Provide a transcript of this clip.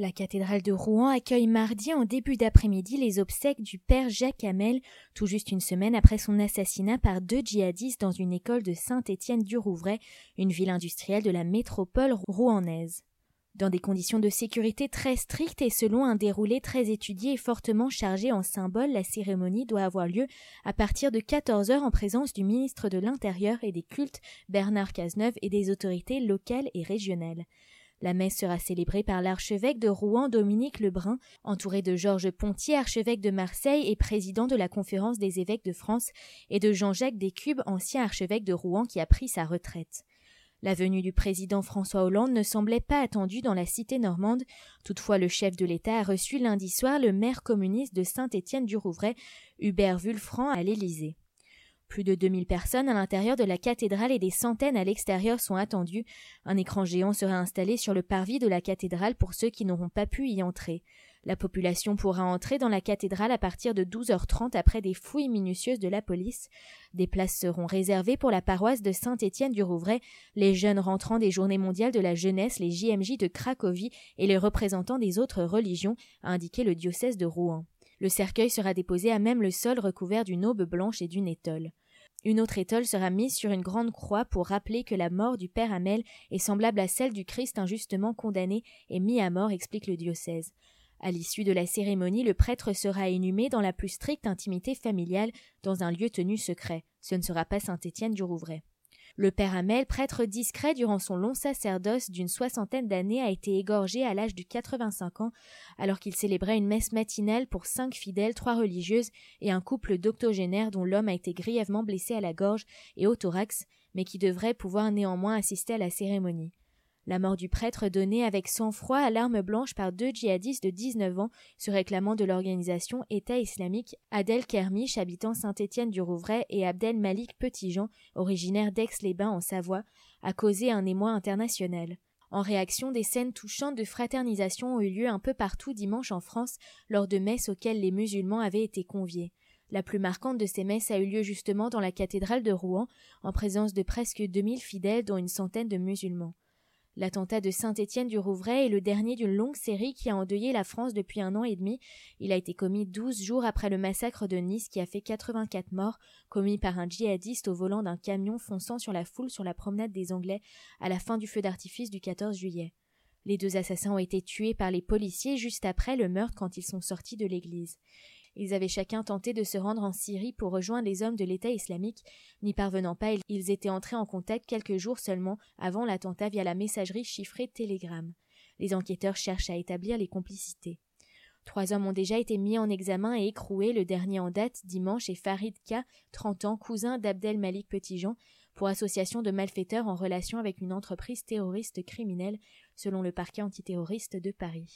La cathédrale de Rouen accueille mardi en début d'après-midi les obsèques du père Jacques Hamel, tout juste une semaine après son assassinat par deux djihadistes dans une école de Saint-Étienne-du-Rouvray, une ville industrielle de la métropole rouennaise. Dans des conditions de sécurité très strictes et selon un déroulé très étudié et fortement chargé en symboles, la cérémonie doit avoir lieu à partir de 14 heures en présence du ministre de l'Intérieur et des Cultes Bernard Cazeneuve et des autorités locales et régionales. La messe sera célébrée par l'archevêque de Rouen Dominique Lebrun, entouré de Georges Pontier, archevêque de Marseille et président de la Conférence des évêques de France, et de Jean-Jacques Descubes, ancien archevêque de Rouen qui a pris sa retraite. La venue du président François Hollande ne semblait pas attendue dans la cité normande. Toutefois, le chef de l'État a reçu lundi soir le maire communiste de Saint-Étienne-du-Rouvray, Hubert Vulfranc, à l'Élysée. Plus de 2000 personnes à l'intérieur de la cathédrale et des centaines à l'extérieur sont attendues. Un écran géant sera installé sur le parvis de la cathédrale pour ceux qui n'auront pas pu y entrer. La population pourra entrer dans la cathédrale à partir de 12h30 après des fouilles minutieuses de la police. Des places seront réservées pour la paroisse de Saint-Étienne-du-Rouvray, les jeunes rentrants des Journées mondiales de la jeunesse, les JMJ de Cracovie et les représentants des autres religions, a indiqué le diocèse de Rouen. Le cercueil sera déposé à même le sol recouvert d'une aube blanche et d'une étole. Une autre étole sera mise sur une grande croix pour rappeler que la mort du père Hamel est semblable à celle du Christ injustement condamné et mis à mort, explique le diocèse. À l'issue de la cérémonie, le prêtre sera inhumé dans la plus stricte intimité familiale, dans un lieu tenu secret. Ce ne sera pas Saint-Étienne du Rouvray. Le père Hamel, prêtre discret durant son long sacerdoce d'une soixantaine d'années, a été égorgé à l'âge de 85 ans, alors qu'il célébrait une messe matinale pour cinq fidèles, trois religieuses et un couple d'octogénaires dont l'homme a été grièvement blessé à la gorge et au thorax, mais qui devrait pouvoir néanmoins assister à la cérémonie. La mort du prêtre donnée avec sang-froid à l'arme blanche par deux djihadistes de 19 ans se réclamant de l'organisation État islamique Adel Kermiche habitant Saint-Étienne-du-Rouvray et Abdel Malik Petitjean originaire d'Aix-les-Bains en Savoie a causé un émoi international. En réaction, des scènes touchantes de fraternisation ont eu lieu un peu partout dimanche en France lors de messes auxquelles les musulmans avaient été conviés. La plus marquante de ces messes a eu lieu justement dans la cathédrale de Rouen, en présence de presque 2000 fidèles dont une centaine de musulmans. L'attentat de Saint-Étienne-du-Rouvray est le dernier d'une longue série qui a endeuillé la France depuis un an et demi. Il a été commis douze jours après le massacre de Nice qui a fait 84 morts, commis par un djihadiste au volant d'un camion fonçant sur la foule sur la promenade des Anglais à la fin du feu d'artifice du 14 juillet. Les deux assassins ont été tués par les policiers juste après le meurtre quand ils sont sortis de l'église. Ils avaient chacun tenté de se rendre en Syrie pour rejoindre les hommes de l'État islamique. N'y parvenant pas, ils étaient entrés en contact quelques jours seulement avant l'attentat via la messagerie chiffrée Telegram. Les enquêteurs cherchent à établir les complicités. Trois hommes ont déjà été mis en examen et écroués. Le dernier en date, dimanche, est Farid K, 30 ans, cousin d'Abdel Malik Petitjean, pour association de malfaiteurs en relation avec une entreprise terroriste criminelle, selon le parquet antiterroriste de Paris.